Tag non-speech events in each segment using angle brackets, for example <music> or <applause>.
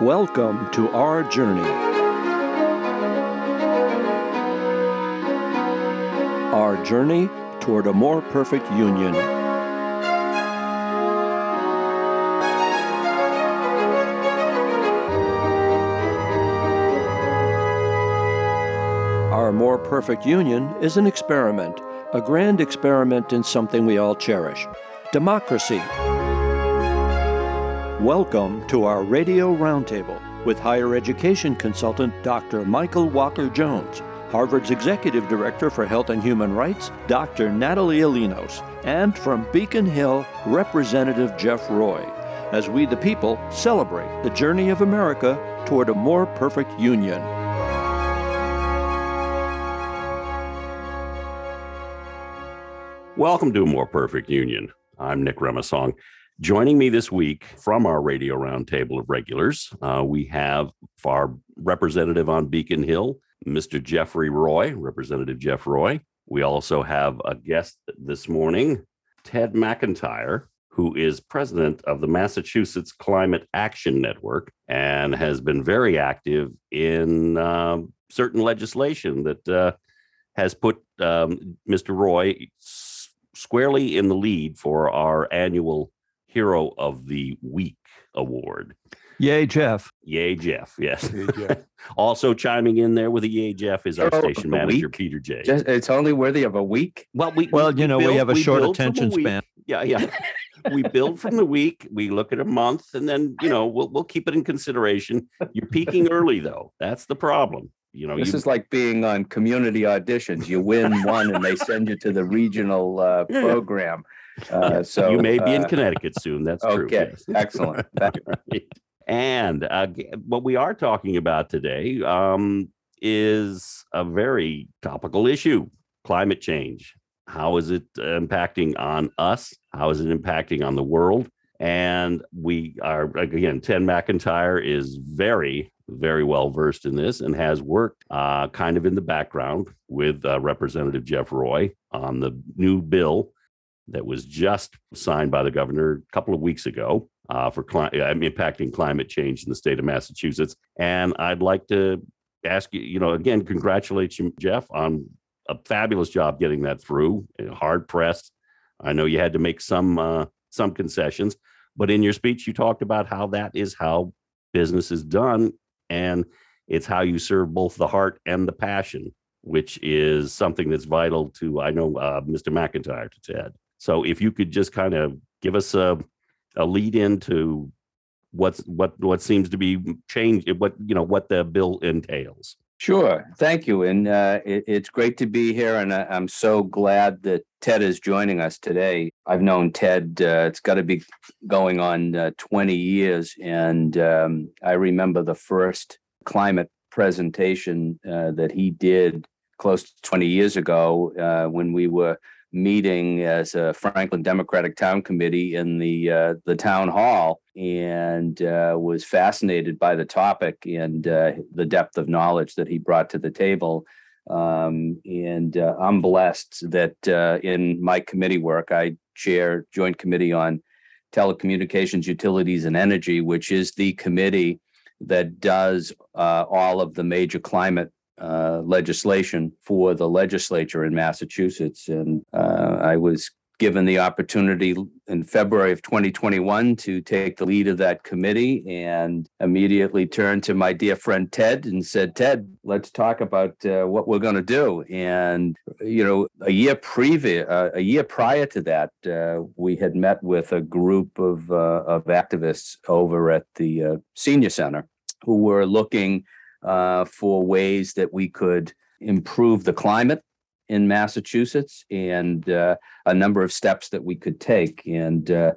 Welcome to our journey. Our journey toward a more perfect union. Our more perfect union is an experiment, a grand experiment in something we all cherish democracy. Welcome to our Radio Roundtable with higher education consultant Dr. Michael Walker Jones, Harvard's Executive Director for Health and Human Rights, Dr. Natalia Linos, and from Beacon Hill, Representative Jeff Roy, as we the people celebrate the journey of America toward a more perfect union. Welcome to a more perfect union. I'm Nick Remasong. Joining me this week from our radio roundtable of regulars, uh, we have our representative on Beacon Hill, Mr. Jeffrey Roy, Representative Jeff Roy. We also have a guest this morning, Ted McIntyre, who is president of the Massachusetts Climate Action Network and has been very active in uh, certain legislation that uh, has put um, Mr. Roy s- squarely in the lead for our annual Hero of the Week award. Yay, Jeff. Yay, Jeff. Yes. jeff <laughs> also chiming in there with a yay, Jeff is our Hero station manager, week? Peter J. Just, it's only worthy of a week. well, we Well, you know, we build- have a short attention week. span. Yeah, yeah. <laughs> we build from the week. We look at a month, and then you know we'll we'll keep it in consideration. You're peaking <laughs> early, though. That's the problem. You know, This you, is like being on community auditions. You win one and they send you to the regional uh, Yeah. program. Uh, <laughs> so you may be in uh, Connecticut soon. That's true. Okay, yes. <laughs> excellent. Right. <laughs> And uh, what we are talking about today um, is a very topical issue climate change. How is it impacting on us? How is it impacting on the world? And we are, again, Ted McIntyre is very, very well versed in this and has worked uh, kind of in the background with uh, Representative Jeff Roy on the new bill that was just signed by the governor a couple of weeks ago uh, for cli- impacting climate change in the state of Massachusetts. And I'd like to ask you, you know, again, congratulate you, Jeff, on a fabulous job getting that through. Hard pressed. I know you had to make some uh, some concessions, but in your speech, you talked about how that is how business is done, and it's how you serve both the heart and the passion, which is something that's vital to I know uh, Mr. McIntyre to Ted. So if you could just kind of give us a a lead into what's what what seems to be changed what you know what the bill entails Sure. Thank you. And uh, it, it's great to be here. And I, I'm so glad that Ted is joining us today. I've known Ted, uh, it's got to be going on uh, 20 years. And um, I remember the first climate presentation uh, that he did close to 20 years ago uh, when we were meeting as a Franklin Democratic Town Committee in the uh, the town hall, and uh, was fascinated by the topic and uh, the depth of knowledge that he brought to the table. Um, and uh, I'm blessed that uh, in my committee work, I chair Joint Committee on Telecommunications, Utilities, and Energy, which is the committee that does uh, all of the major climate uh, legislation for the legislature in Massachusetts. And uh, I was given the opportunity in February of 2021 to take the lead of that committee and immediately turned to my dear friend Ted and said, Ted, let's talk about uh, what we're going to do. And, you know, a year previous, uh, a year prior to that, uh, we had met with a group of, of activists over at the senior center who were looking uh, for ways that we could improve the climate in Massachusetts and uh, a number of steps that we could take. And, uh,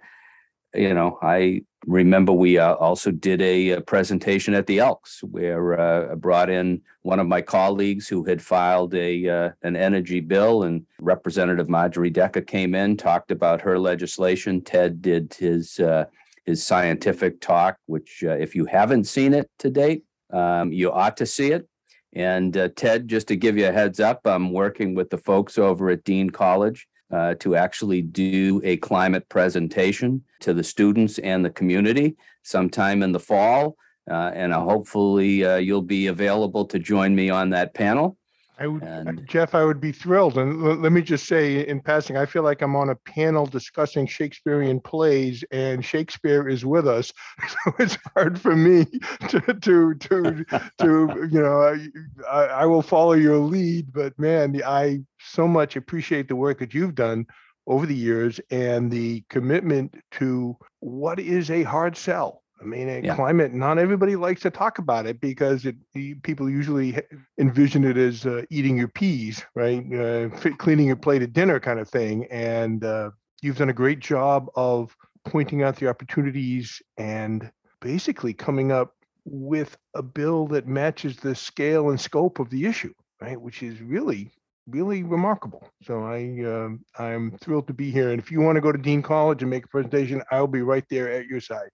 you know, I remember we uh, also did a, uh presentation at the Elks where uh, I brought in one of my colleagues who had filed a uh, an energy bill, and Representative Marjorie Decker came in, talked about her legislation. Ted did his his scientific talk, which if you haven't seen it to date, um, you ought to see it. And uh, Ted, just to give you a heads up, I'm working with the folks over at Dean College uh, to actually do a climate presentation to the students and the community sometime in the fall. Uh, and hopefully, uh, you'll be available to join me on that panel. I would, And- Jeff, I would be thrilled. And le- let me just say in passing, I feel like I'm on a panel discussing Shakespearean plays and Shakespeare is with us. <laughs> So it's hard for me to, to, to, to, you know, I, I I will follow your lead, but man, I so much appreciate the work that you've done over the years and the commitment to what is a hard sell. I mean, Yeah. climate, not everybody likes to talk about it because it, people usually envision it as uh, eating your peas, right? Uh, cleaning your plate at dinner kind of thing. And uh, you've done a great job of pointing out the opportunities and basically coming up with a bill that matches the scale and scope of the issue, right? Which is really, really remarkable. So I, um, I'm thrilled to be here. And if you want to go to Dean College and make a presentation, I'll be right there at your side.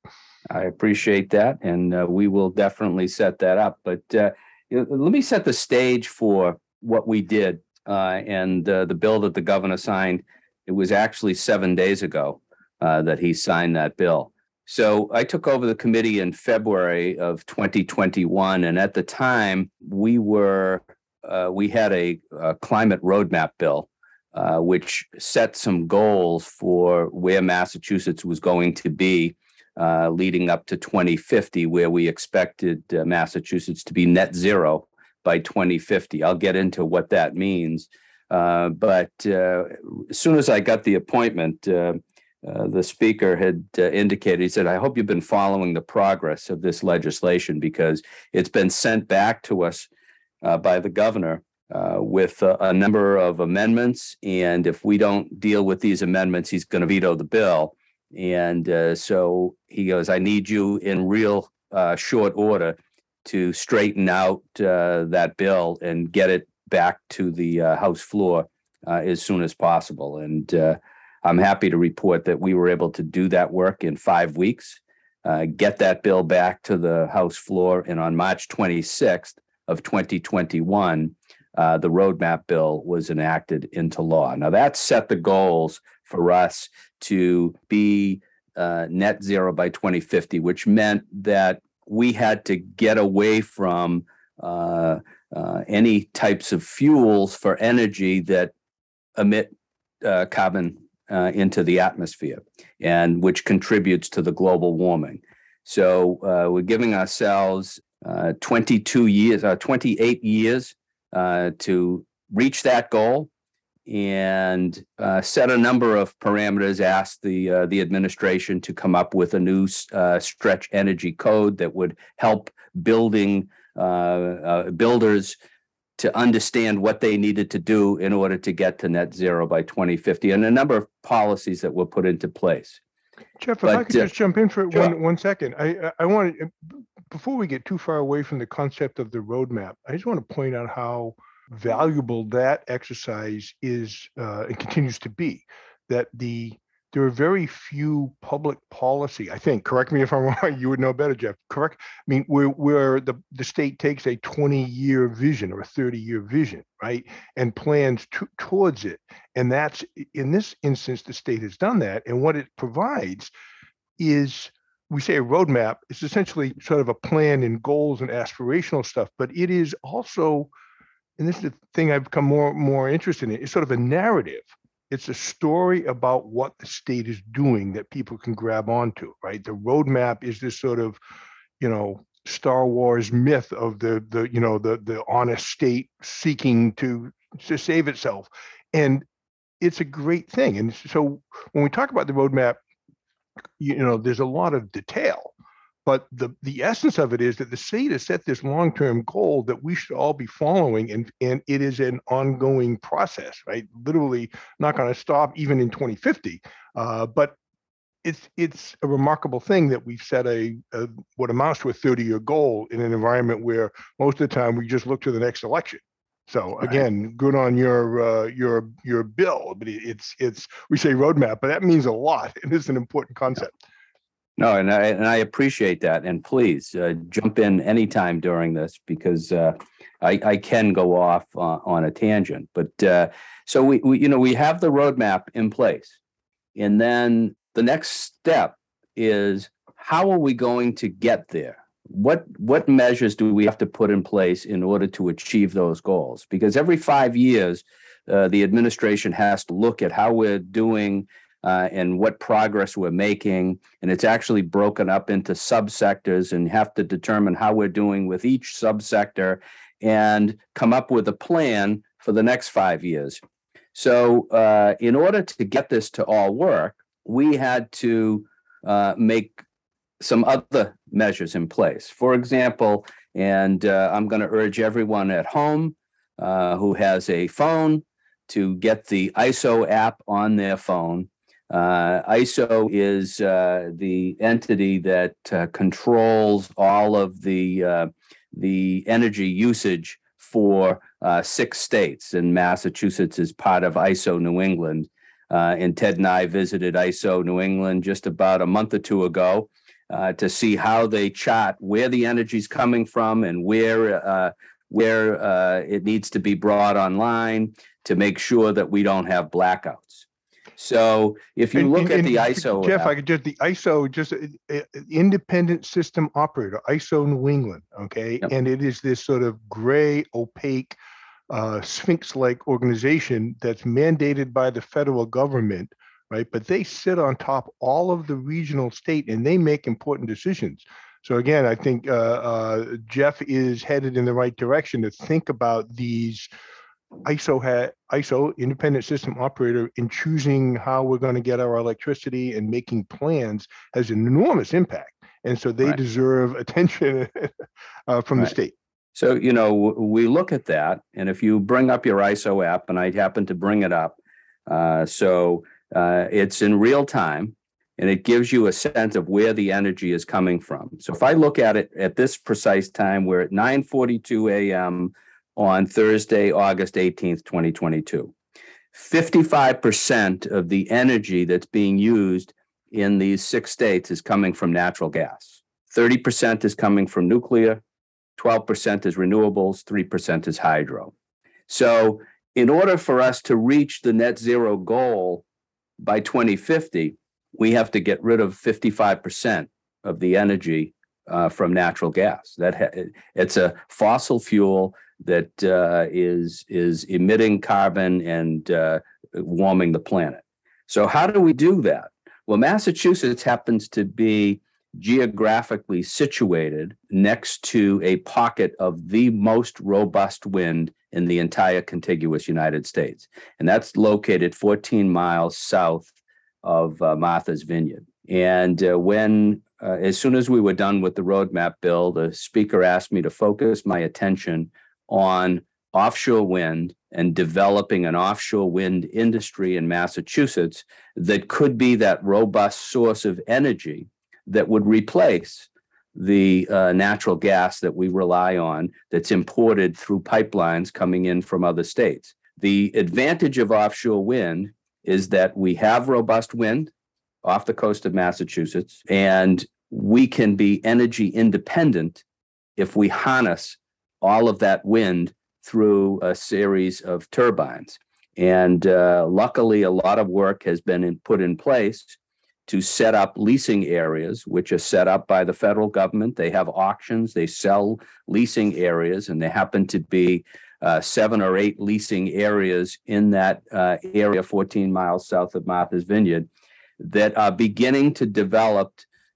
I appreciate that, and uh, we will definitely set that up. But uh, let me set the stage for what we did uh, and uh, the bill that the governor signed. It was actually seven days ago uh, that he signed that bill. So I took over the committee in February of 2021, and at the time we were uh, we had a, a climate roadmap bill. Uh, which set some goals for where Massachusetts was going to be uh, leading up to 2050, where we expected uh, Massachusetts to be net zero by 2050. I'll get into what that means. Uh, but as soon as I got the appointment, uh, the speaker had uh, indicated, he said, I hope you've been following the progress of this legislation because it's been sent back to us uh, by the governor uh, with a, a number of amendments. And if we don't deal with these amendments, he's going to veto the bill. And uh, so he goes, I need you in real uh, short order to straighten out uh, that bill and get it back to the uh, House floor uh, as soon as possible. And uh, I'm happy to report that we were able to do that work in five weeks, uh, get that bill back to the House floor. And on March 26th of 2021, uh, the roadmap bill was enacted into law. Now that set the goals for us to be uh, net zero by 2050, which meant that we had to get away from uh, uh, any types of fuels for energy that emit uh, carbon uh, into the atmosphere and which contributes to the global warming. So we're giving ourselves uh, 22 years, uh, 28 years uh, to reach that goal and uh, set a number of parameters. Asked the uh, the administration to come up with a new uh, stretch energy code that would help building uh, uh, builders to understand what they needed to do in order to get to net zero by 2050, and a number of policies that were put into place. Jeff, if I could just jump in for sure. one, one second, I, I- I want, to before we get too far away from the concept of the roadmap, I just want to point out how valuable that exercise is, uh, and continues to be. That the, there are very few public policy, I think, correct me if I'm <laughs> wrong, you would know better, Jeff, correct? I mean, where, where the, the state takes a 20-year vision or a 30-year vision, right? And plans to, towards it. And that's, in this instance, the state has done that. And what it provides is, we say a roadmap, it's essentially sort of a plan and goals and aspirational stuff, but it is also, and this is the thing I've become more, more interested in, it's sort of a narrative. It's a story about what the state is doing that people can grab onto, right? The roadmap is this sort of, you know, Star Wars myth of the, the, you know, the, the honest state seeking to, to save itself. And it's a great thing. And so when we talk about the roadmap, you know, there's a lot of detail, but the, the essence of it is that the state has set this long-term goal that we should all be following and, and it is an ongoing process, right? Literally not going to stop even in 2050. Uh, but it's, it's a remarkable thing that we've set a, a, what amounts to a 30-year goal in an environment where most of the time we just look to the next election. So Right. again, good on your, uh, your, your bill, but it's, it's, we say roadmap, but that means a lot. <laughs> It is an important concept. No, and I and I appreciate that. And please uh, jump in anytime during this because uh, I I can go off uh, on a tangent. But uh, so we, we you know we have the roadmap in place, and then the next step is how are we going to get there? What what measures do we have to put in place in order to achieve those goals? Because every five years, uh, the administration has to look at how we're doing uh, and what progress we're making, and it's actually broken up into subsectors, and have to determine how we're doing with each subsector, and come up with a plan for the next five years. So, uh, in order to get this to all work, we had to uh, make some other measures in place. For example, and uh, I'm going to urge everyone at home uh, who has a phone to get the ISO app on their phone. Uh, ISO is uh, the entity that uh, controls all of the uh, the energy usage for six states, and Massachusetts is part of ISO New England. and Ted and I visited ISO New England just about a month or two ago uh, to see how they chart where the energy is coming from and where uh, where uh, it needs to be brought online to make sure that we don't have blackouts. So if you And- look and- at and the ISO, Jeff, app- I could just, the ISO, just uh, uh, independent system operator, ISO New England, okay? Yep. And it is this sort of gray opaque uh, sphinx-like organization that's mandated by the federal government, right? But they sit on top all of the regional state and they make important decisions. So again, I think uh, uh, Jeff is headed in the right direction to think about these ISO had ISO independent system operator in choosing how we're going to get our electricity and making plans has an enormous impact. And so they Right. deserve <laughs> attention uh, from the state. so you know w- we look at that, and if you bring up your ISO app, and I happen to bring it up, uh, so uh, it's in real time, and it gives you a sense of where the energy is coming from. So if I look at it at this precise time, we're at 9:42 a.m. on Thursday, August 18th, 2022. 55% of the energy that's being used in these six states is coming from natural gas. 30% is coming from nuclear, 12% is renewables, 3% is hydro. So, in order for us to reach the net zero goal by 2050, we have to get rid of 55% of the energy uh, from natural gas. That ha- it's a fossil fuel that uh, is is emitting carbon and uh, warming the planet. So how do we do that? Well, Massachusetts happens to be geographically situated next to a pocket of the most robust wind in the entire contiguous United States, and that's located 14 miles south of uh, Martha's Vineyard. And uh, when, uh, as soon as we were done with the roadmap bill, the speaker asked me to focus my attention on offshore wind and developing an offshore wind industry in Massachusetts that could be that robust source of energy that would replace the uh, natural gas that we rely on that's imported through pipelines coming in from other states. The advantage of offshore wind is that we have robust wind off the coast of Massachusetts, and we can be energy independent if we harness all of that wind through a series of turbines. And uh, luckily, a lot of work has been in, put in place to set up leasing areas, which are set up by the federal government. They have auctions, they sell leasing areas, and there happen to be uh, seven or eight leasing areas in that uh, area, 14 miles south of Martha's Vineyard, that are beginning to develop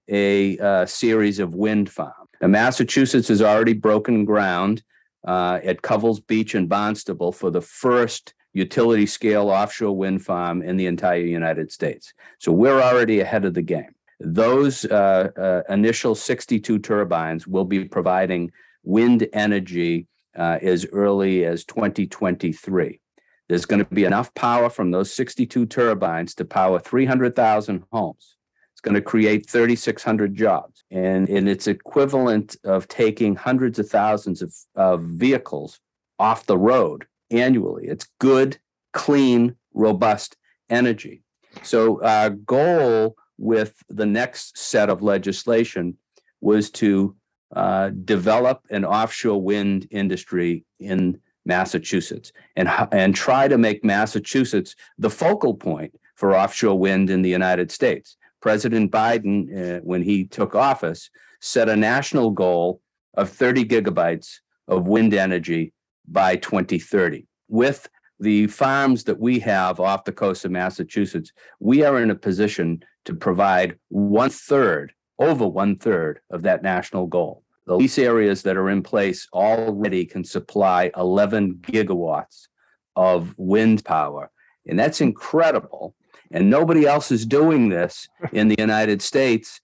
a uh, series of wind farms. Now, Massachusetts has already broken ground uh, at Covell's Beach and Barnstable for the first utility scale offshore wind farm in the entire United States. So we're already ahead of the game. Those uh, uh, initial 62 turbines will be providing wind energy uh, as early as 2023. There's going to be enough power from those 62 turbines to power 300,000 homes. It's going to create 3,600 jobs. And, and it's equivalent of taking hundreds of thousands of, of vehicles off the road annually. It's good, clean, robust energy. So our goal with the next set of legislation was to uh, develop an offshore wind industry in Massachusetts and, and try to make Massachusetts the focal point for offshore wind in the United States. President Biden, uh, when he took office, set a national goal of 30 gigabytes of wind energy by 2030. With the farms that we have off the coast of Massachusetts, we are in a position to provide one third, over one third of that national goal. The lease areas that are in place already can supply 11 gigawatts of wind power. And that's incredible. And nobody else is doing this <laughs> in the United States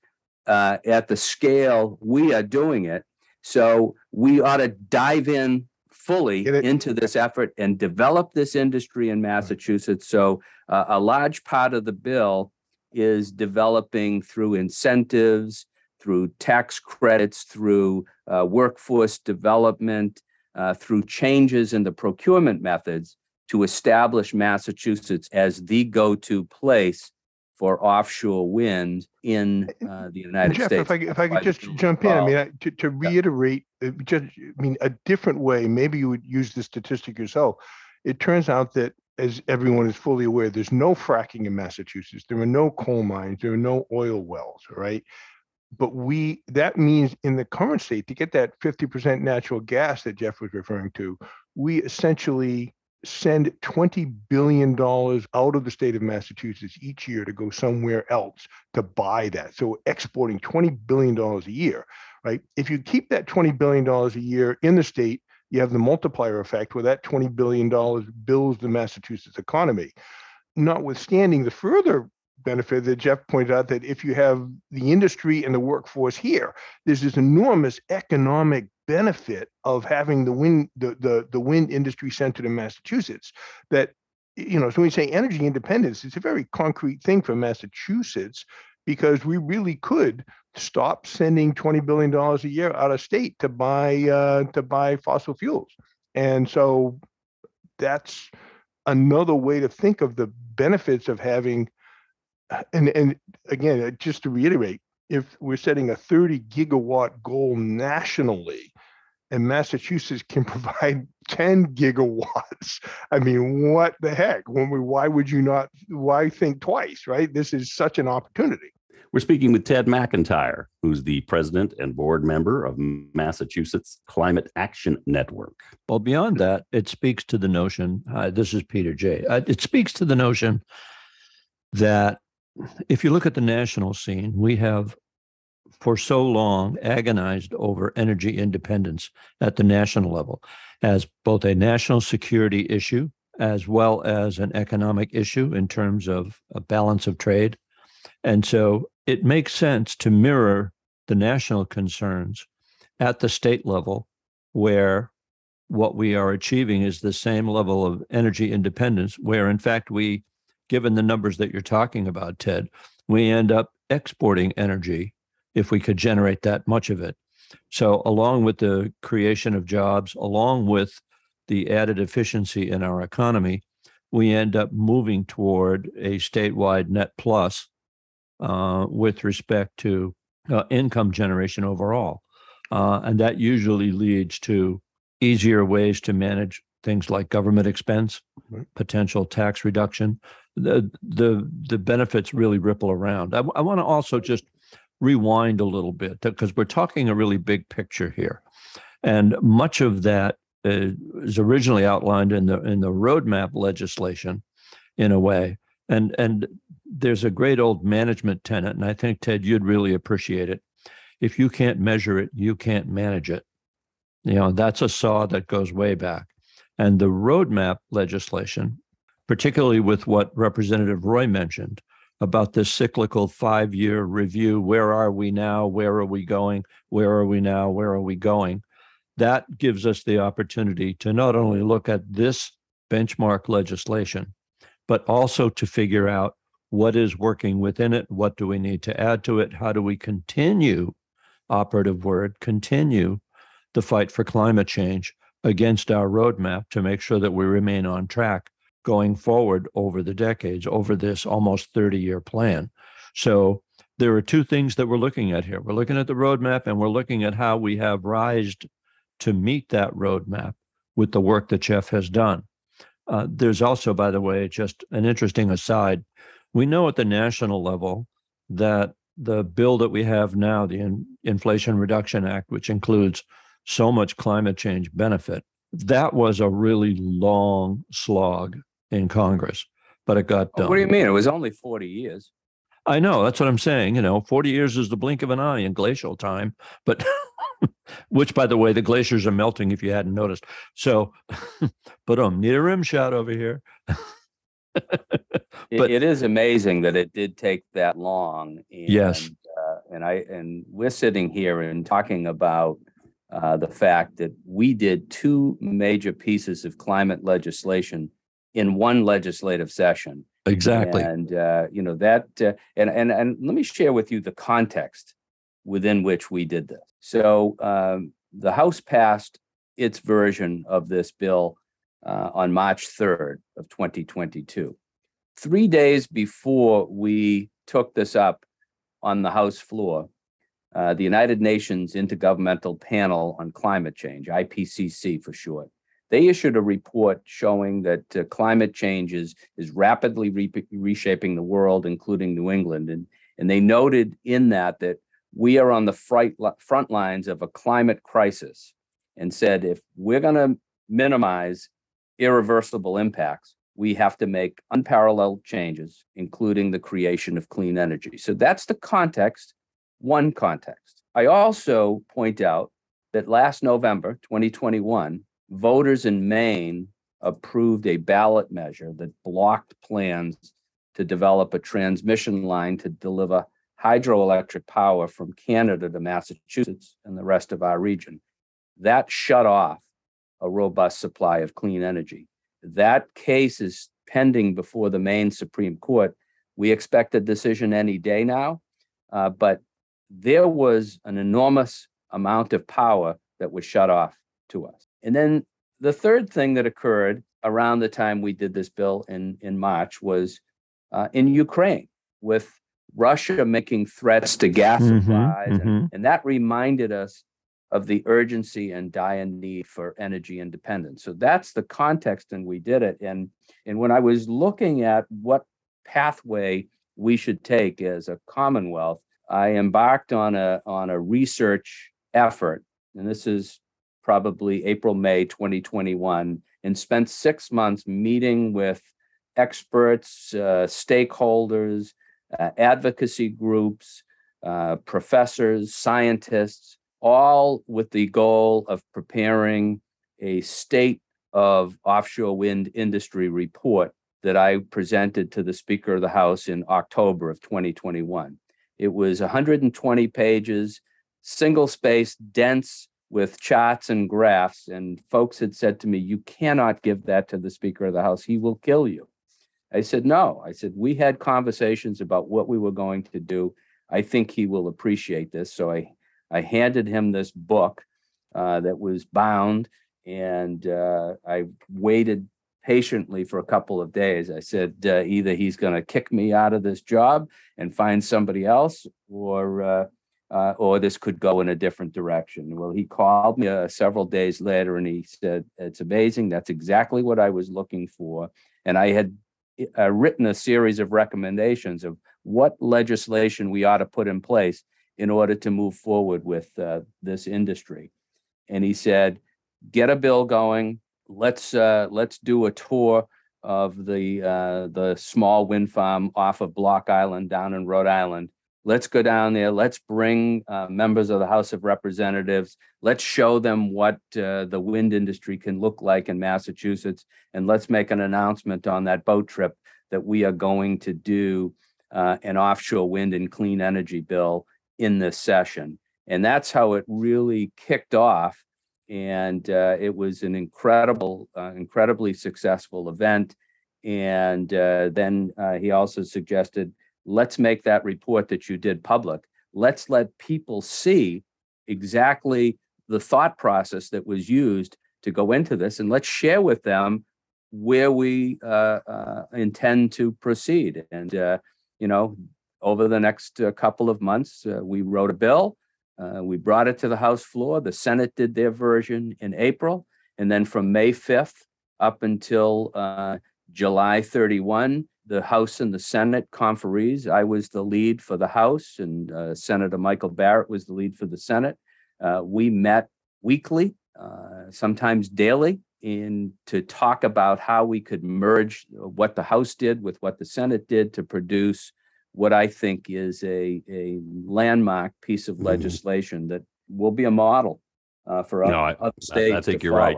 uh, at the scale we are doing it. So we ought to dive in fully it. into this effort and develop this industry in Massachusetts. So uh, a large part of the bill is developing through incentives, through tax credits, through uh, workforce development, uh, through changes in the procurement methods to establish Massachusetts as the go-to place for offshore wind in uh, the United Jeff, States. if I, if I could just jump in, I mean, I- to, to reiterate, uh, just, I mean, a different way, maybe you would use the statistic yourself. It turns out that, as everyone is fully aware, there's no fracking in Massachusetts. There are no coal mines, there are no oil wells, right? But we, that means in the current state, to get that fifty percent natural gas that Jeff was referring to, we essentially send twenty billion dollars out of the state of Massachusetts each year to go somewhere else to buy that. So exporting twenty billion dollars a year, right? If you keep that twenty billion dollars a year in the state, you have the multiplier effect where that twenty billion dollars builds the Massachusetts economy. Notwithstanding the further benefit that Jeff pointed out that if you have the industry and the workforce here, there's this enormous economic benefit of having the wind the the, the wind industry centered in Massachusetts that you know so when we say energy independence it's a very concrete thing for Massachusetts because we really could stop sending 20 billion dollars a year out of state to buy uh, to buy fossil fuels. And so that's another way to think of the benefits of having and and again uh, just to reiterate if we're setting a 30 gigawatt goal nationally and Massachusetts can <laughs> provide 10 gigawatts. I mean, what the heck? When we, why would you not, why think twice, right? This is such an opportunity. We're speaking with Ted McIntyre, who's the president and board member of Massachusetts Climate Action Network. Well, beyond that, it speaks to the notion. Uh, this is Peter J. Uh, it speaks to the notion that if you look at the national scene, we have for so long agonized over energy independence at the national level as both a national security issue as well as an economic issue in terms of a balance of trade. And so it makes sense to mirror the national concerns at the state level where what we are achieving is the same level of energy independence, where in fact we, given the numbers that you're talking about, Ted, we end up exporting energy if we could generate that much of it. So, along with the creation of jobs, along with the added efficiency in our economy, we end up moving toward a statewide net plus uh, with respect to uh, income generation overall. Uh, and that usually leads to easier ways to manage things like government expense, Right. potential tax reduction. The the the benefits really ripple around. I, I want to also just rewind a little bit because we're talking a really big picture here, and much of that uh, originally outlined in the in the roadmap legislation, in a way. And and there's a great old management tenet, and I think Ted, you'd really appreciate it. If you can't measure it, you can't manage it. You know, that's a saw that goes way back. And the roadmap legislation, particularly with what Representative Roy mentioned about this cyclical five year review where are we now? Where are we going? Where are we now? Where are we going? That gives us the opportunity to not only look at this benchmark legislation, but also to figure out what is working within it, what do we need to add to it, how do we continue, operative word, continue the fight for climate change against our roadmap to make sure that we remain on track going forward over the decades, over this almost 30 year plan. So there are two things that we're looking at here. We're looking at the roadmap and we're looking at how we have rised to meet that roadmap with the work that Jeff has done. Uh, there's also, by the way, just an interesting aside. We know at the national level that the bill that we have now, the In- Inflation Reduction Act, which includes so much climate change benefit, that was a really long slog in Congress, but it got done. What do you mean? It was only forty years. I know that's what I'm saying. You know, 40 years is the blink of an eye in glacial time, but <laughs> which, by the way, the glaciers are melting if you hadn't noticed. So, but um, need a rim shot over here. <laughs> But- it is amazing that it did take that long. Yes. and, Uh, and I, and we're sitting here and talking about uh, the fact that we did two major pieces of climate legislation in one legislative session. Exactly. And, uh, you know, that, uh, and, and, and let me share with you the context within which we did this. So um, the House passed its version of this bill uh, on March 3rd of 2022. Three days before we took this up on the House floor, uh, the United Nations Intergovernmental Panel on Climate Change, IPCC for short, they issued a report showing that uh, climate change is, is rapidly re- reshaping the world, including New England. And, and they noted in that that we are on the fright, front lines of a climate crisis and said if we're going to minimize irreversible impacts, we have to make unparalleled changes, including the creation of clean energy. So that's the context, one context. I also point out that last November, 2021, voters in Maine approved a ballot measure that blocked plans to develop a transmission line to deliver hydroelectric power from Canada to Massachusetts and the rest of our region. That shut off a robust supply of clean energy. That case is pending before the Maine Supreme Court. We expect a decision any day now, uh, but there was an enormous amount of power that was shut off to us. And then the third thing that occurred around the time we did this bill in, in March was uh, in Ukraine with Russia making threats to gas Mhm, supplies. and- mhm. and that reminded us of the urgency and dire need for energy independence. So that's the context and we did it. And, and when I was looking at what pathway we should take as a Commonwealth, I embarked on a, on a research effort. And this is probably April, May 2021, and spent six months meeting with experts, uh, stakeholders, uh, advocacy groups, uh, professors, scientists, all with the goal of preparing a state of offshore wind industry report that I presented to the Speaker of the House in October of 2021. It was 120 pages, single space, dense with charts and graphs. And folks had said to me, You cannot give that to the Speaker of the House. He will kill you. I said, No. I said, We had conversations about what we were going to do. I think he will appreciate this. So I, I handed him this book uh, that was bound, and uh, I waited patiently for a couple of days. I said, uh, either he's going to kick me out of this job and find somebody else, or uh, uh, or this could go in a different direction. Well, he called me uh, several days later, and he said, "It's amazing. That's exactly what I was looking for." And I had uh, written a series of recommendations of what legislation we ought to put in place in order to move forward with uh, this industry. And he said, "Get a bill going. Let's uh, let's do a tour of the uh, the small wind farm off of Block Island down in Rhode Island. Let's go down there. Let's bring uh, members of the House of Representatives. Let's show them what uh, the wind industry can look like in Massachusetts, and let's make an announcement on that boat trip that we are going to do uh, an offshore wind and clean energy bill in this session. And that's how it really kicked off. And uh, it was an incredible, uh, incredibly successful event. And uh, then uh, he also suggested, let's make that report that you did public. Let's let people see exactly the thought process that was used to go into this, and let's share with them where we uh, uh, intend to proceed. And you know, over the next couple of months, we wrote a bill. Uh, we brought it to the House floor. The Senate did their version in April. And then from May 5th up until uh, July 31, the House and the Senate conferees. I was the lead for the House, and uh, Senator Michael Barrett was the lead for the Senate. Uh, we met weekly, uh, sometimes daily, in to talk about how we could merge what the House did with what the Senate did to produce what I think is a a landmark piece of Mhm. legislation that will be a model uh, for No, other, I- other states. think to you're right.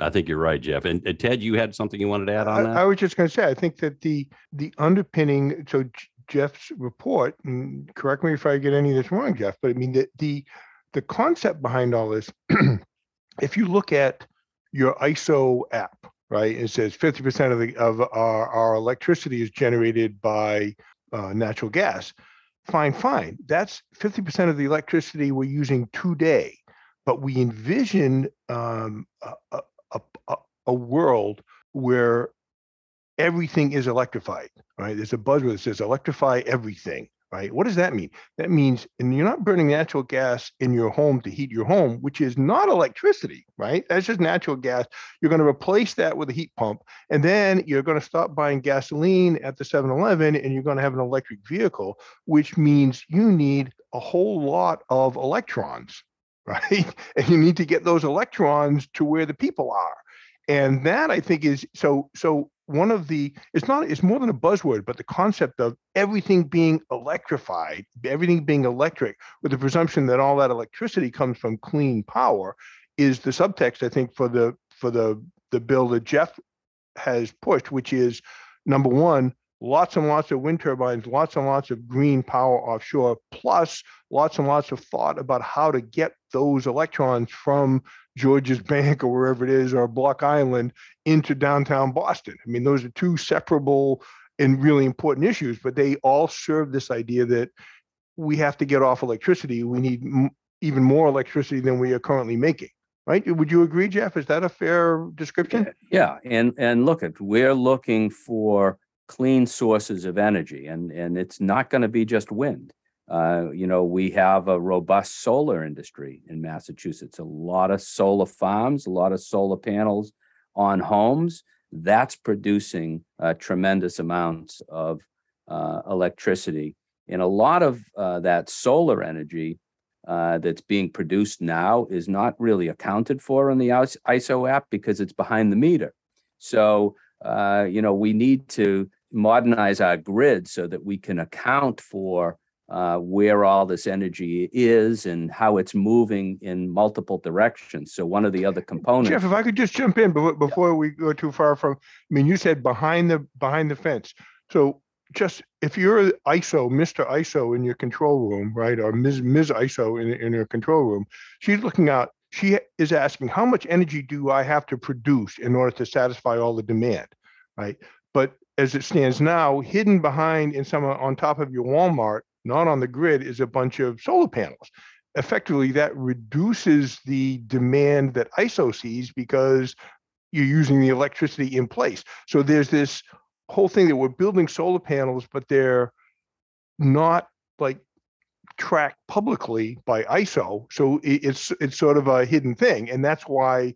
I think you're right, Jeff. And and Ted, you had something you wanted to add on I, I was just gonna say, I think that the, the underpinning, so J- Jeff's report, and correct me if I get any of this wrong, Jeff, but I mean, the, the, the concept behind all this, <clears throat> if you look at your ISO app, right, it says fifty percent of the, of our, our electricity is generated by, uh, natural gas. Fine, fine. That's fifty percent of the electricity we're using today. But we envision, um, a, a, a- a world where everything is electrified, right? There's a buzzword that says electrify everything, right? What does that mean? That means, and you're not burning natural gas in your home to heat your home, which is not electricity, right? That's just natural gas. You're going to replace that with a heat pump, and then you're going to stop buying gasoline at the 7 Eleven and you're going to have an electric vehicle, which means you need a whole lot of electrons, <laughs> right? And you need to get those electrons to where the people are and that i think is so so one of the it's not it's more than a buzzword but the concept of everything being electrified everything being electric with the presumption that all that electricity comes from clean power is the subtext i think for the for the the bill that jeff has pushed which is number one lots and lots of wind turbines lots and lots of green power offshore plus lots and lots of thought about how to get those electrons from George's <laughs> Bank or wherever it is, or Block Island into downtown Boston. I mean, those are two separable and really important issues, but they all serve this idea that we have to get off electricity. We need m- even more electricity than we are currently making. Right? Would you agree, Jeff? Is that a fair description? Yeah, and and look at we're looking for clean sources of energy, and and it's not going to be just wind. Uh, you know, we have a robust solar industry in Massachusetts. A lot of solar farms, a lot of solar panels on homes. That's producing uh, tremendous amounts of uh, electricity, and a lot of uh, that solar energy uh, that's being produced now is not really accounted for in the ISO app because it's behind the meter. So, uh, you know, we need to modernize our grid so that we can account for uh, where all this energy is and how it's moving in multiple directions. So one of the other components. Jeff, if I could just jump in before, before we go too far from, I mean, you said behind the, behind the fence. So just, if you're ISO, Mr. ISO in your control room, right, or Ms. Ms. ISO in, in your control room, she's looking out, she is asking, how much energy do I have to produce in order to satisfy all the demand, right? But as it stands now, hidden behind in some, uh, on top of your Walmart, not on the grid, is a bunch of solar panels effectively that reduces the demand that ISO sees because you're using the electricity in place. So there's this whole thing that we're building solar panels, but they're not like tracked publicly by ISO. So it's it's sort of a hidden thing, and that's why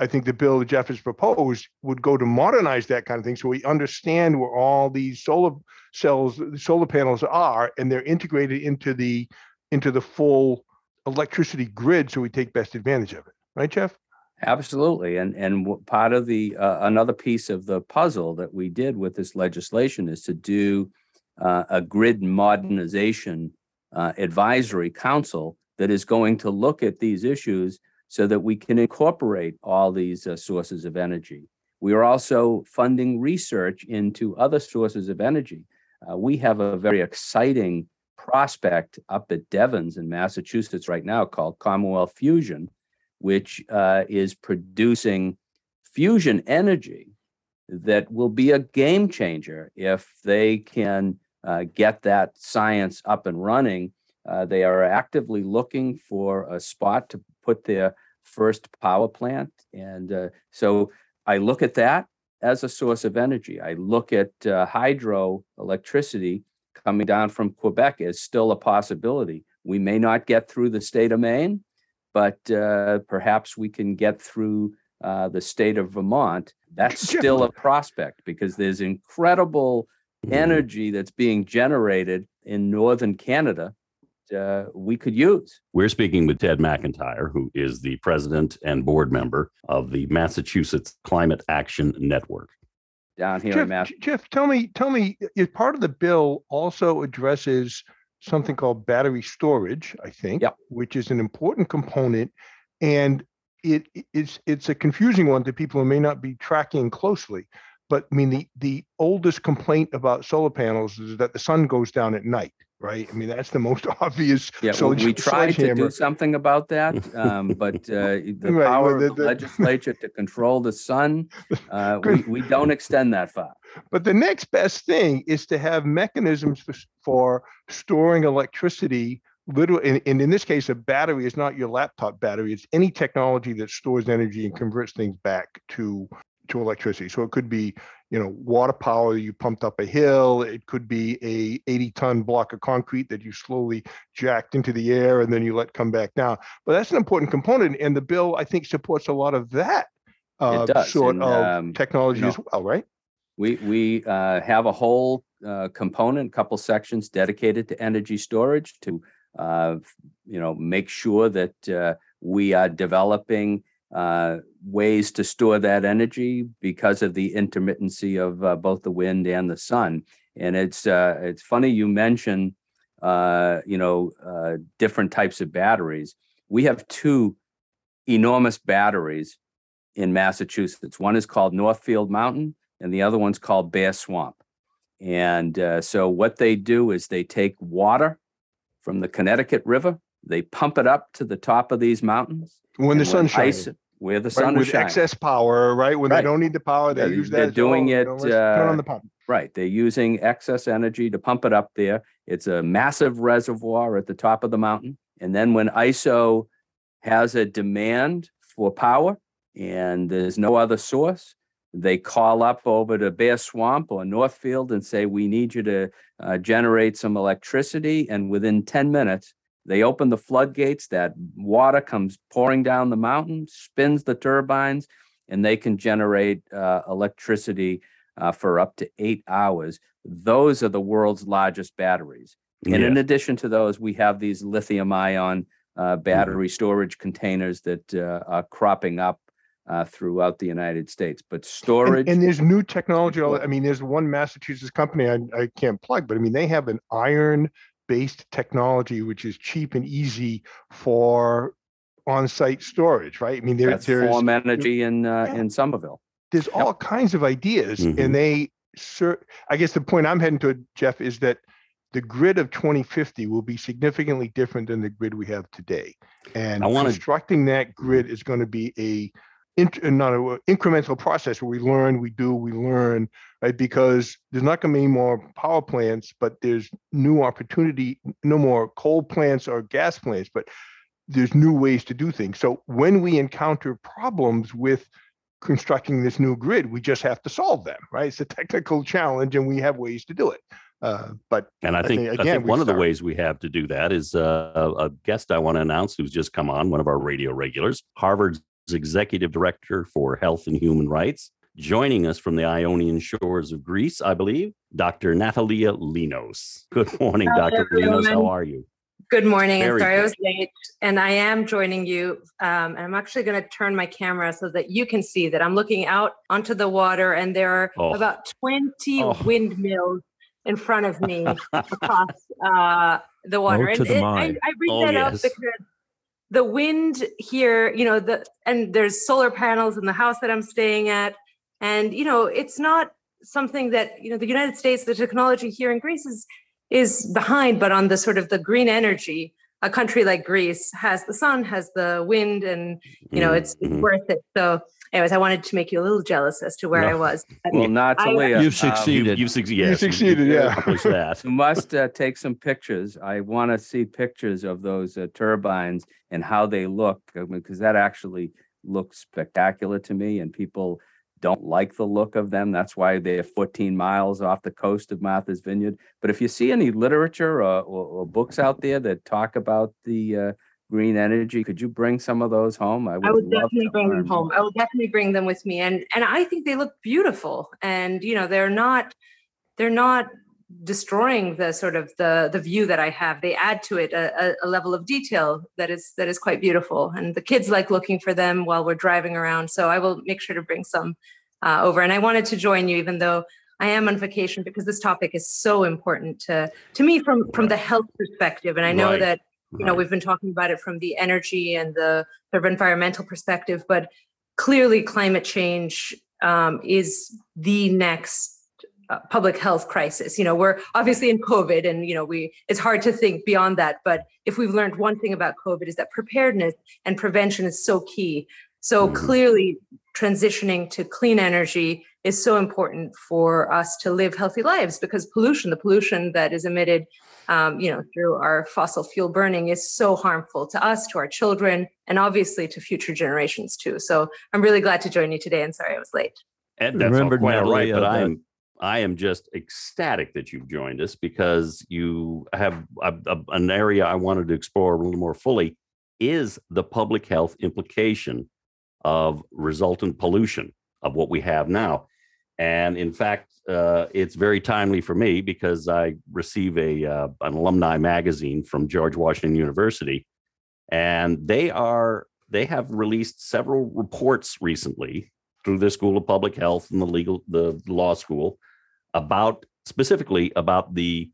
I think the bill that Jeff has proposed would go to modernize that kind of thing, so we understand where all these solar cells, solar panels are, and they're integrated into the into the full electricity grid, so we take best advantage of it. Right, Jeff? Absolutely. And, and part of the, uh, another piece of the puzzle that we did with this legislation is to do uh, a grid modernization uh, advisory council that is going to look at these issues so that we can incorporate all these uh, sources of energy. We are also funding research into other sources of energy. Uh, we have a very exciting prospect up at Devens in Massachusetts right now called Commonwealth Fusion, which uh, is producing fusion energy that will be a game changer if they can uh, get that science up and running. Uh, they are actively looking for a spot to put their first power plant. And uh, so I look at that as a source of energy. I look at uh, hydro electricity coming down from Quebec as still a possibility. We may not get through the state of Maine, but uh, perhaps we can get through uh, the state of Vermont. That's <laughs> still a prospect because there's incredible Mhm. energy that's being generated in northern Canada, uh, we could use. We're speaking with Ted McIntyre, who is the president and board member of the Massachusetts Climate Action Network. down here in Jeff, Mass. J- Jeff, tell me, tell me, if part of the bill also addresses something called battery storage, I think. Yep. Which is an important component. And it it's it's a confusing one to people who may not be tracking closely. But I mean, the the oldest complaint about solar panels is that the sun goes down at night, right? I mean, that's the most <laughs> obvious. Yeah, So we we tried to do something about that, um, but uh, <laughs> the Right, well, power the- of the the- legislature to control the sun, <laughs> uh, we, we don't extend that far. But the next best thing is to have mechanisms for, for storing electricity. Little, and, and in this case, a battery is not your laptop battery. It's any technology that stores energy and converts things back to to electricity. So it could be, you know, water power you pumped up a hill. It could be a 80 ton block of concrete that you slowly jacked into the air and then you let come back down. But that's an important component, and the bill I think supports a lot of that uh, sort and, of um, technology know, as well, right? We, we uh, have a whole uh, component, couple sections dedicated to energy storage to, uh, you know, make sure that uh, we are developing uh, ways to store that energy because of the intermittency of uh, both the wind and the sun. And it's, uh, it's funny you mention, uh, you know, uh, different types of batteries. We have two enormous batteries in Massachusetts. One is called Northfield Mountain and the other one's called Bear Swamp. And uh, so what they do is they take water from the Connecticut River, they pump it up to the top of these mountains. When the shining. ice- Where the right, sun is with shining. excess power, right? When Right. they don't need the power, they Yeah, use that. they're doing "Oh, you it, know, let's turn uh, on the pump. Right. They're using excess energy to pump it up there. It's a massive reservoir at the top of the mountain. And then when ISO has a demand for power and there's no other source, they call up over to Bear Swamp or Northfield and say, We need you to uh, generate some electricity. And within 10 minutes, they open the floodgates. That water comes pouring down the mountain, spins the turbines, and they can generate uh, electricity uh, for up to eight hours. Those are the world's largest batteries. And in addition to those, we have these lithium ion uh, battery storage containers that uh, are cropping up uh, throughout the United States. But storage, and there's new technology. I mean, there's one Massachusetts company I, I can't plug, but I mean, they have an iron based technology which is cheap and easy for on-site storage, right? I mean, there, that's there's Form Energy in uh, Yeah. in Somerville. there's all kinds of ideas Mhm. and they cer i guess the point i'm heading to jeff is that the grid of 2050 will be significantly different than the grid we have today and I wanna- constructing that grid is going to be a int- uh, not an incremental process where we learn we do we learn right because there's not going to be any more power plants but there's new opportunity no more coal plants or gas plants but there's new ways to do things so when we encounter problems with constructing this new grid, we just have to solve them, right? It's a technical challenge and we have ways to do it. Uh, but And I think, think, I again, think one of the ways we have to do that is uh, a guest I want to announce who's just come on, one of our radio regulars, Harvard's executive director for health and human rights, joining us from the Ionian shores of Greece, I believe, Dr. Natalia Linos. Good <laughs> morning, Hello, Dr. Linos. How are you? Good morning. Very and sorry I was late. And I am joining you. Um, and I'm actually going to turn my camera so that you can see that I'm looking out onto the water and there are Oh. about 20 Oh. windmills in front of me <laughs> across uh, the water. to and the it- I, mind. I bring Oh, that up yes. because the wind here, you know, the and there's solar panels in the house that I'm staying at. And, you know, it's not something that, you know, the United States, the technology here in Greece is is behind, but on the sort of the green energy, a country like Greece has the sun, has the wind, and you know it's, it's Mhm. worth it. So, anyways, I wanted to make you a little jealous as to where No. I was. But Well, Natalia, You've um, You, succeeded. you've succeeded. You Yes, you- succeeded, you yeah. accomplished that. You must uh, take some pictures. I want to see pictures of those uh, turbines and how they look because that actually looks spectacular to me. And people don't like the look of them. That's why they're 14 miles off the coast of Martha's Vineyard. But if you see any literature or, or, or books out there that talk about the uh, green energy, could you bring some of those home? I would, I would love definitely bring them home. I will definitely bring them with me, and and I think they look beautiful. And you know, they're not they're not destroying the sort of the the view that I have. They add to it a, a, a, level of detail that is that is quite beautiful, and the kids like looking for them while we're driving around. So I will make sure to bring some uh, over. And I wanted to join you, even though I am on vacation, because this topic is so important to to me from from the health perspective. And I know Right. that you know we've been talking about it from the energy and the sort of environmental perspective, but clearly climate change um, is the next uh, public health crisis. You know, we're obviously in COVID, and you know, we it's hard to think beyond that. But if we've learned one thing about COVID is that preparedness and prevention is so key. So Mhm. clearly, transitioning to clean energy is so important for us to live healthy lives because pollution, the pollution that is emitted, um, you know, through our fossil fuel burning, is so harmful to us, to our children, and obviously to future generations too. So I'm really glad to join you today. And sorry I was late. And that's all Remember, quite all right, Natalie, but I that- am I am just ecstatic that you've joined us because you have a, a- an area I wanted to explore a little more fully is the public health implication of resultant pollution of what we have now. And in fact, uh, it's very timely for me because I receive a uh, an alumni magazine from George Washington University, and they are they have released several reports recently through the School of Public Health and the legal the law school about specifically about the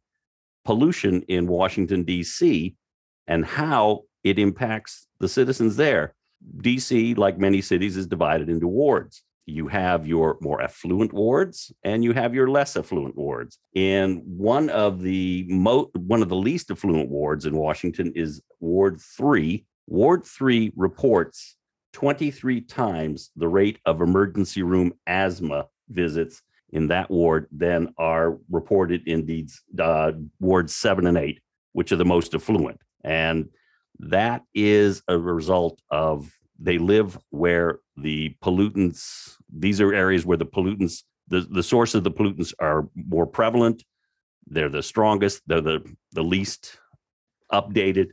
pollution in Washington D.C. and how it impacts the citizens there. D.C., like many cities, is divided into wards. You have your more affluent wards and you have your less affluent wards. And one of the mo- one of the least affluent wards in Washington is Ward 3. Ward 3 reports 23 times the rate of emergency room asthma visits in that ward than are reported in these uh, wards seven and eight, which are the most affluent. And that is a result of they live where the pollutants, these are areas where the pollutants, the, the source of the pollutants are more prevalent. They're the strongest, they're the, the least updated.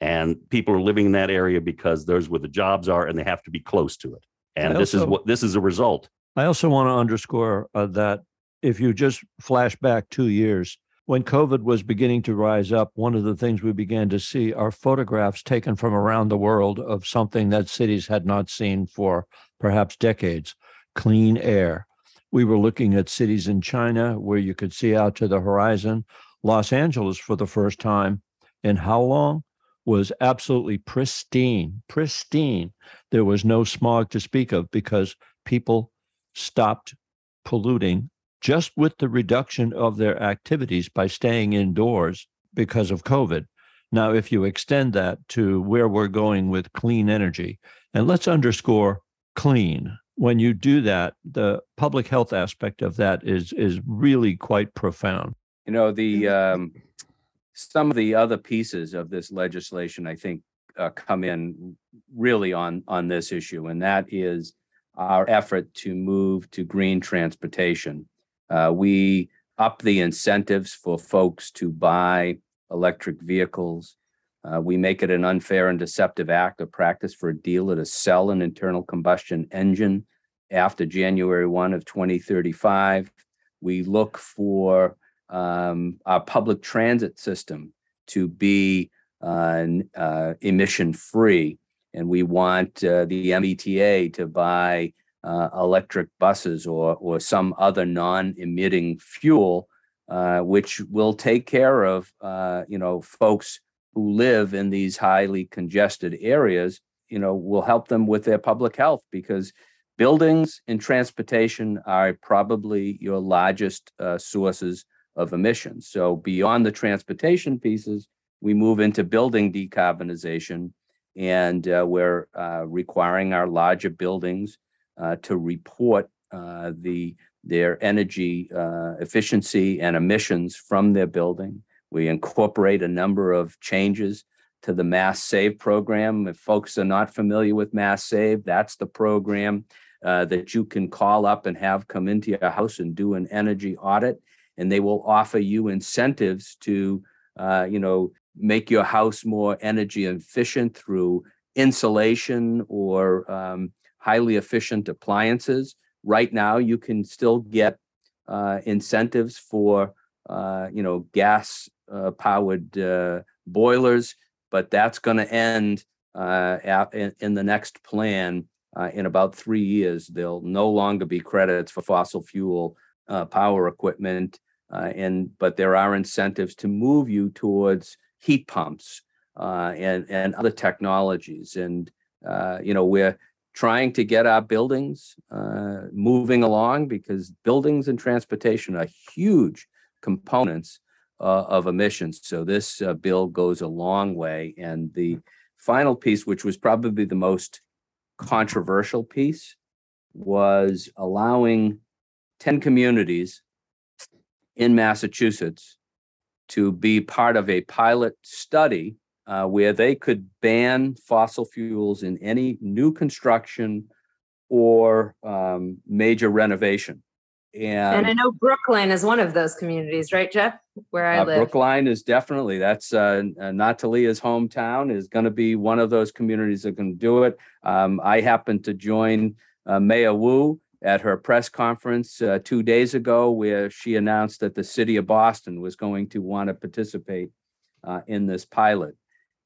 And people are living in that area because those where the jobs are and they have to be close to it. And I this is what this is a result. I also want to underscore uh, that if you just flash back two years, when COVID was beginning to rise up, one of the things we began to see are photographs taken from around the world of something that cities had not seen for perhaps decades clean air. We were looking at cities in China where you could see out to the horizon. Los Angeles, for the first time in how long, was absolutely pristine, pristine. There was no smog to speak of because people stopped polluting just with the reduction of their activities by staying indoors because of COVID. Now, if you extend that to where we're going with clean energy, and let's underscore clean. When you do that, the public health aspect of that is is really quite profound. You know, the, um, some of the other pieces of this legislation, I think, uh, come in really on, on this issue, and that is our effort to move to green transportation. Uh, we up the incentives for folks to buy electric vehicles. Uh, we make it an unfair and deceptive act of practice for a dealer to sell an internal combustion engine after January 1 of 2035. We look for um, our public transit system to be uh, uh, emission free. And we want uh, the MBTA to buy uh, electric buses or, or some other non-emitting fuel, uh, which will take care of, uh, you know, folks who live in these highly congested areas, you know, will help them with their public health because buildings and transportation are probably your largest uh, sources of emissions. So beyond the transportation pieces, we move into building decarbonization, and uh, we're uh, requiring our larger buildings uh, to report uh, the their energy uh, efficiency and emissions from their building. We incorporate a number of changes to the Mass Save program. If folks are not familiar with Mass Save, that's the program uh, that you can call up and have come into your house and do an energy audit, and they will offer you incentives to, uh, you know, make your house more energy efficient through insulation or um, highly efficient appliances. Right now, you can still get uh, incentives for, uh, you know, gas uh, powered uh, boilers, but that's going to end uh, at, in, in the next plan uh, in about three years. There'll no longer be credits for fossil fuel power equipment, and but there are incentives to move you towards heat pumps and and other technologies. And you know we're trying to get our buildings uh, moving along because buildings and transportation are huge components uh, of emissions. So this uh, bill goes a long way. And the final piece, which was probably the most controversial piece, was allowing 10 communities in Massachusetts to be part of a pilot study uh, where they could ban fossil fuels in any new construction or um, major renovation. And I know Brookline is one of those communities, right, Jeff? Where I uh, live. Brookline is definitely, that's uh, uh, Natalia's hometown is going to be one of those communities that can do it. Um, I happened to join uh, Mayor Wu at her press conference uh, two days ago where she announced that the city of Boston was going to want to participate uh, in this pilot.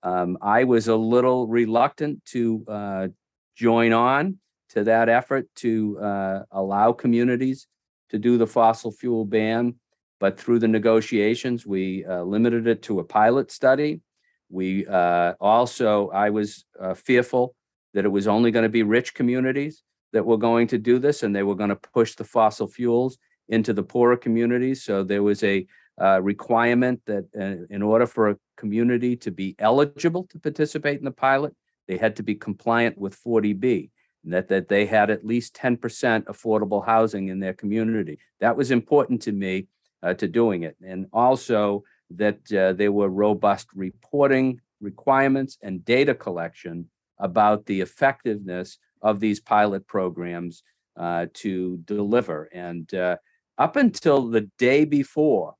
Um, I was a little reluctant to uh, join on to that effort to uh, allow communities to do the fossil fuel ban. But through the negotiations, we uh, limited it to a pilot study. We uh, also, I was uh, fearful that it was only going to be rich communities that were going to do this and they were going to push the fossil fuels into the poorer communities. So there was a uh, requirement that in order for a community to be eligible to participate in the pilot, they had to be compliant with 40B and that, that they had at least 10% affordable housing in their community. That was important to me uh, to doing it. And also that uh, there were robust reporting requirements and data collection about the effectiveness of these pilot programs uh, to deliver. And uh, up until the day before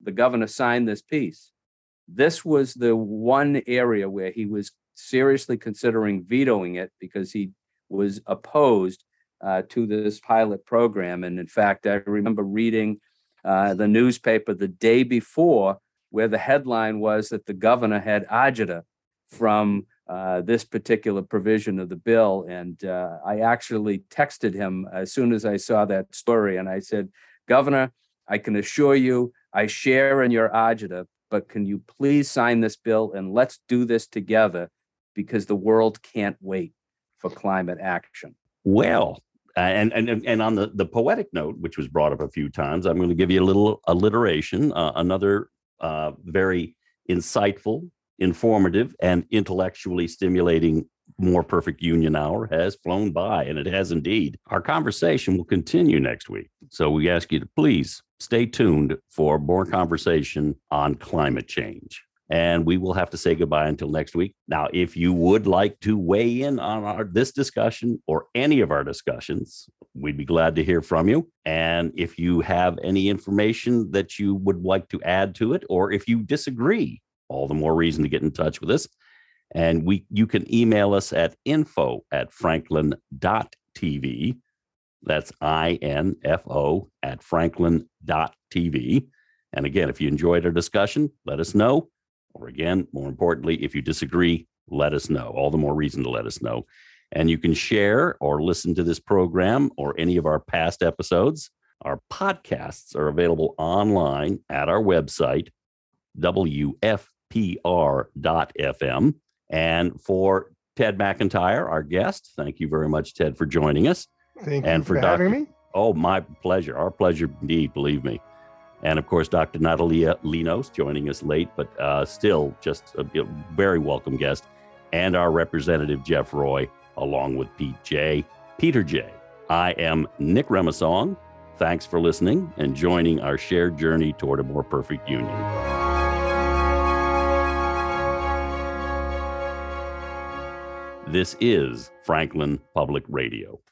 the governor signed this piece, this was the one area where he was seriously considering vetoing it because he was opposed uh, to this pilot program. And in fact, I remember reading uh, the newspaper the day before where the headline was that the governor had agita from uh, this particular provision of the bill. And uh, I actually texted him as soon as I saw that story. And I said, Governor, I can assure you, I share in your agita, but can you please sign this bill and let's do this together because the world can't wait for climate action. Well, uh, and and and on the the poetic note, which was brought up a few times, I'm going to give you a little alliteration. Uh, another uh, very insightful, informative, and intellectually stimulating more perfect union hour has flown by, and it has indeed. Our conversation will continue next week, so we ask you to please stay tuned for more conversation on climate change and we will have to say goodbye until next week. Now, if you would like to weigh in on our, this discussion or any of our discussions, we'd be glad to hear from you. And if you have any information that you would like to add to it, or if you disagree, all the more reason to get in touch with us. And we you can email us at info at franklin.tv. That's I-N-F-O at franklin.tv. And again, if you enjoyed our discussion, let us know. Or again, more importantly, if you disagree, let us know. All the more reason to let us know. And you can share or listen to this program or any of our past episodes. Our podcasts are available online at our website, WFPR.FM. And for Ted McIntyre, our guest, thank you very much, Ted, for joining us. Thank And you for for having Dr. me. Oh, my pleasure. Our pleasure indeed, believe me. And of course, Dr. Natalia Linos joining us late, but uh, still just a a very welcome guest. And our representative, Jeff Roy, along with Pete J. Peter J. I am Nick Remasong. Thanks for listening and joining our shared journey toward a more perfect union. This is Franklin Public Radio.